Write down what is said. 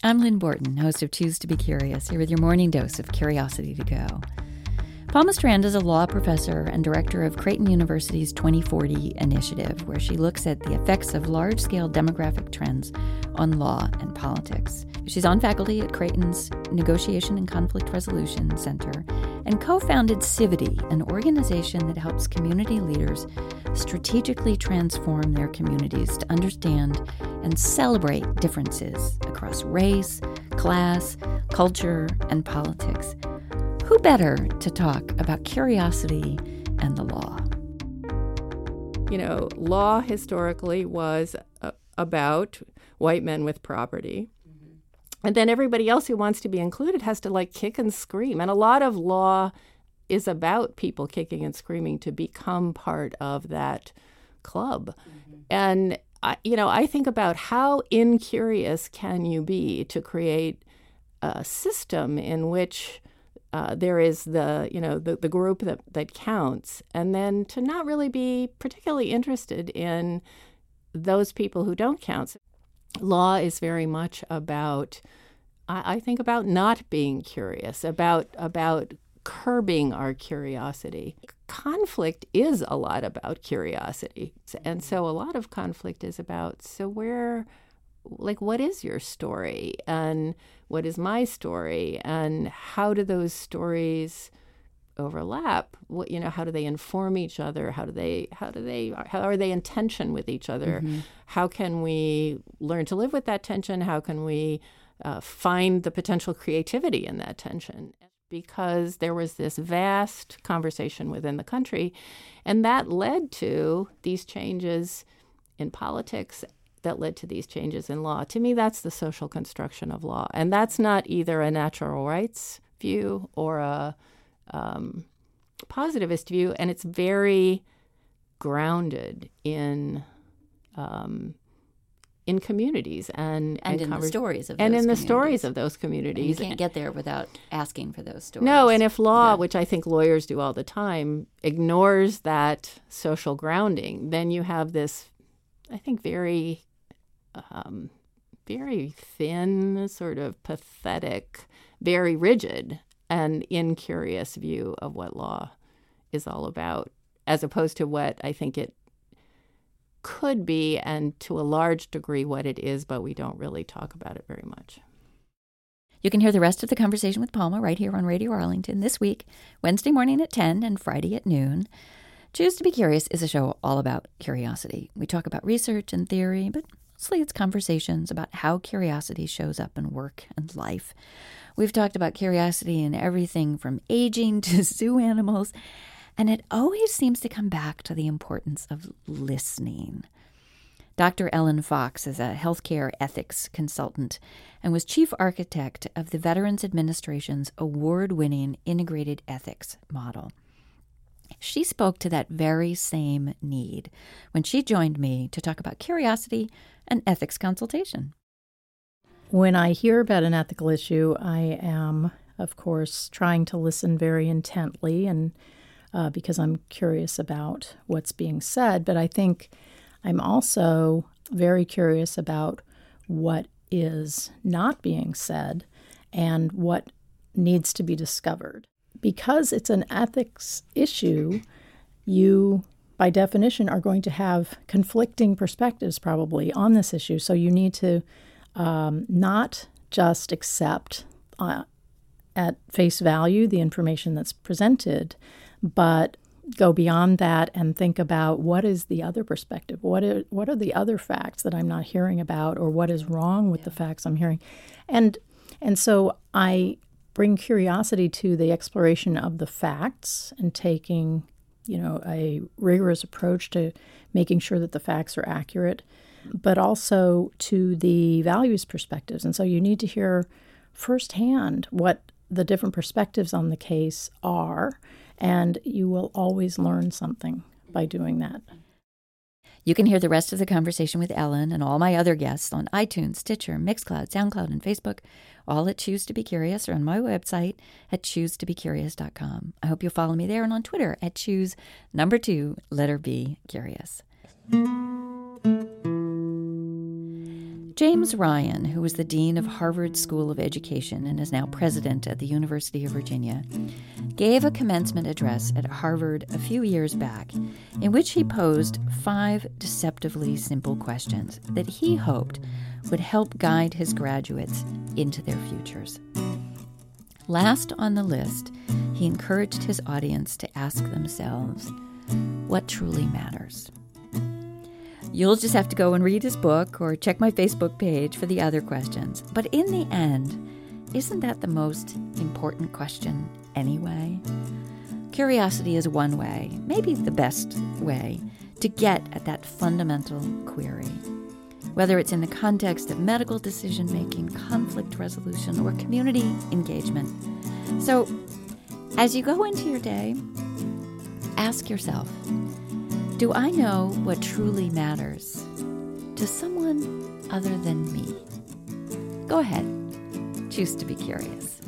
I'm Lynn Borton, host of Choose to Be Curious, here with your morning dose of curiosity to go. Palma Strand is a law professor and director of Creighton University's 2040 initiative, where she looks at the effects of large scale demographic trends on law and politics. She's on faculty at Creighton's Negotiation and Conflict Resolution Center and co founded Civity, an organization that helps community leaders strategically transform their communities to understand and celebrate differences across race, class, culture, and politics. Who better to talk about curiosity and the law? You know, law historically was uh, about white men with property. And then everybody else who wants to be included has to like kick and scream. And a lot of law is about people kicking and screaming to become part of that club. Mm-hmm. And I, you know, I think about how incurious can you be to create a system in which uh, there is the you know the, the group that, that counts. And then to not really be particularly interested in those people who don't count. Law is very much about I, I think about not being curious about about curbing our curiosity. Conflict is a lot about curiosity. And so a lot of conflict is about so where like what is your story? And what is my story? And how do those stories overlap? What you know how do they inform each other? How do they how do they how are they in tension with each other? Mm-hmm. how can we learn to live with that tension? How can we uh, find the potential creativity in that tension? Because there was this vast conversation within the country. And that led to these changes in politics that led to these changes in law. To me, that's the social construction of law. And that's not either a natural rights view or a um, positivist view. And it's very grounded in um, in communities and and, in conver- the stories of and in the stories of those communities. And you can't get there without asking for those stories. No, and if law, yeah. which I think lawyers do all the time, ignores that social grounding, then you have this, I think, very, um, very thin, sort of pathetic, very rigid and incurious view of what law is all about, as opposed to what I think it could be, and to a large degree, what it is, but we don't really talk about it very much. You can hear the rest of the conversation with Palma right here on Radio Arlington this week, Wednesday morning at 10 and Friday at noon. Choose to Be Curious is a show all about curiosity. We talk about research and theory, but mostly it's conversations about how curiosity shows up in work and life. We've talked about curiosity in everything from aging to zoo animals and it always seems to come back to the importance of listening. Dr. Ellen Fox is a healthcare ethics consultant and was chief architect of the Veterans Administration's award winning integrated ethics model. She spoke to that very same need when she joined me to talk about curiosity and ethics consultation. When I hear about an ethical issue, I am, of course, trying to listen very intently and uh, because I'm curious about what's being said, but I think I'm also very curious about what is not being said and what needs to be discovered. Because it's an ethics issue, you, by definition, are going to have conflicting perspectives probably on this issue. So you need to um, not just accept uh, at face value the information that's presented, but go beyond that and think about what is the other perspective what are, what are the other facts that i'm not hearing about or what is wrong with yeah. the facts i'm hearing and and so i bring curiosity to the exploration of the facts and taking you know a rigorous approach to making sure that the facts are accurate but also to the values perspectives and so you need to hear firsthand what the different perspectives on the case are and you will always learn something by doing that. You can hear the rest of the conversation with Ellen and all my other guests on iTunes, Stitcher, Mixcloud, SoundCloud, and Facebook, all at Choose to Be Curious or on my website at choosetobecurious.com. I hope you'll follow me there and on Twitter at choose number two, letter B, curious. James Ryan, who was the dean of Harvard School of Education and is now president at the University of Virginia, gave a commencement address at Harvard a few years back in which he posed five deceptively simple questions that he hoped would help guide his graduates into their futures. Last on the list, he encouraged his audience to ask themselves what truly matters. You'll just have to go and read his book or check my Facebook page for the other questions. But in the end, isn't that the most important question anyway? Curiosity is one way, maybe the best way, to get at that fundamental query. Whether it's in the context of medical decision making, conflict resolution, or community engagement. So, as you go into your day, ask yourself do I know what truly matters to someone other than me? Go ahead, choose to be curious.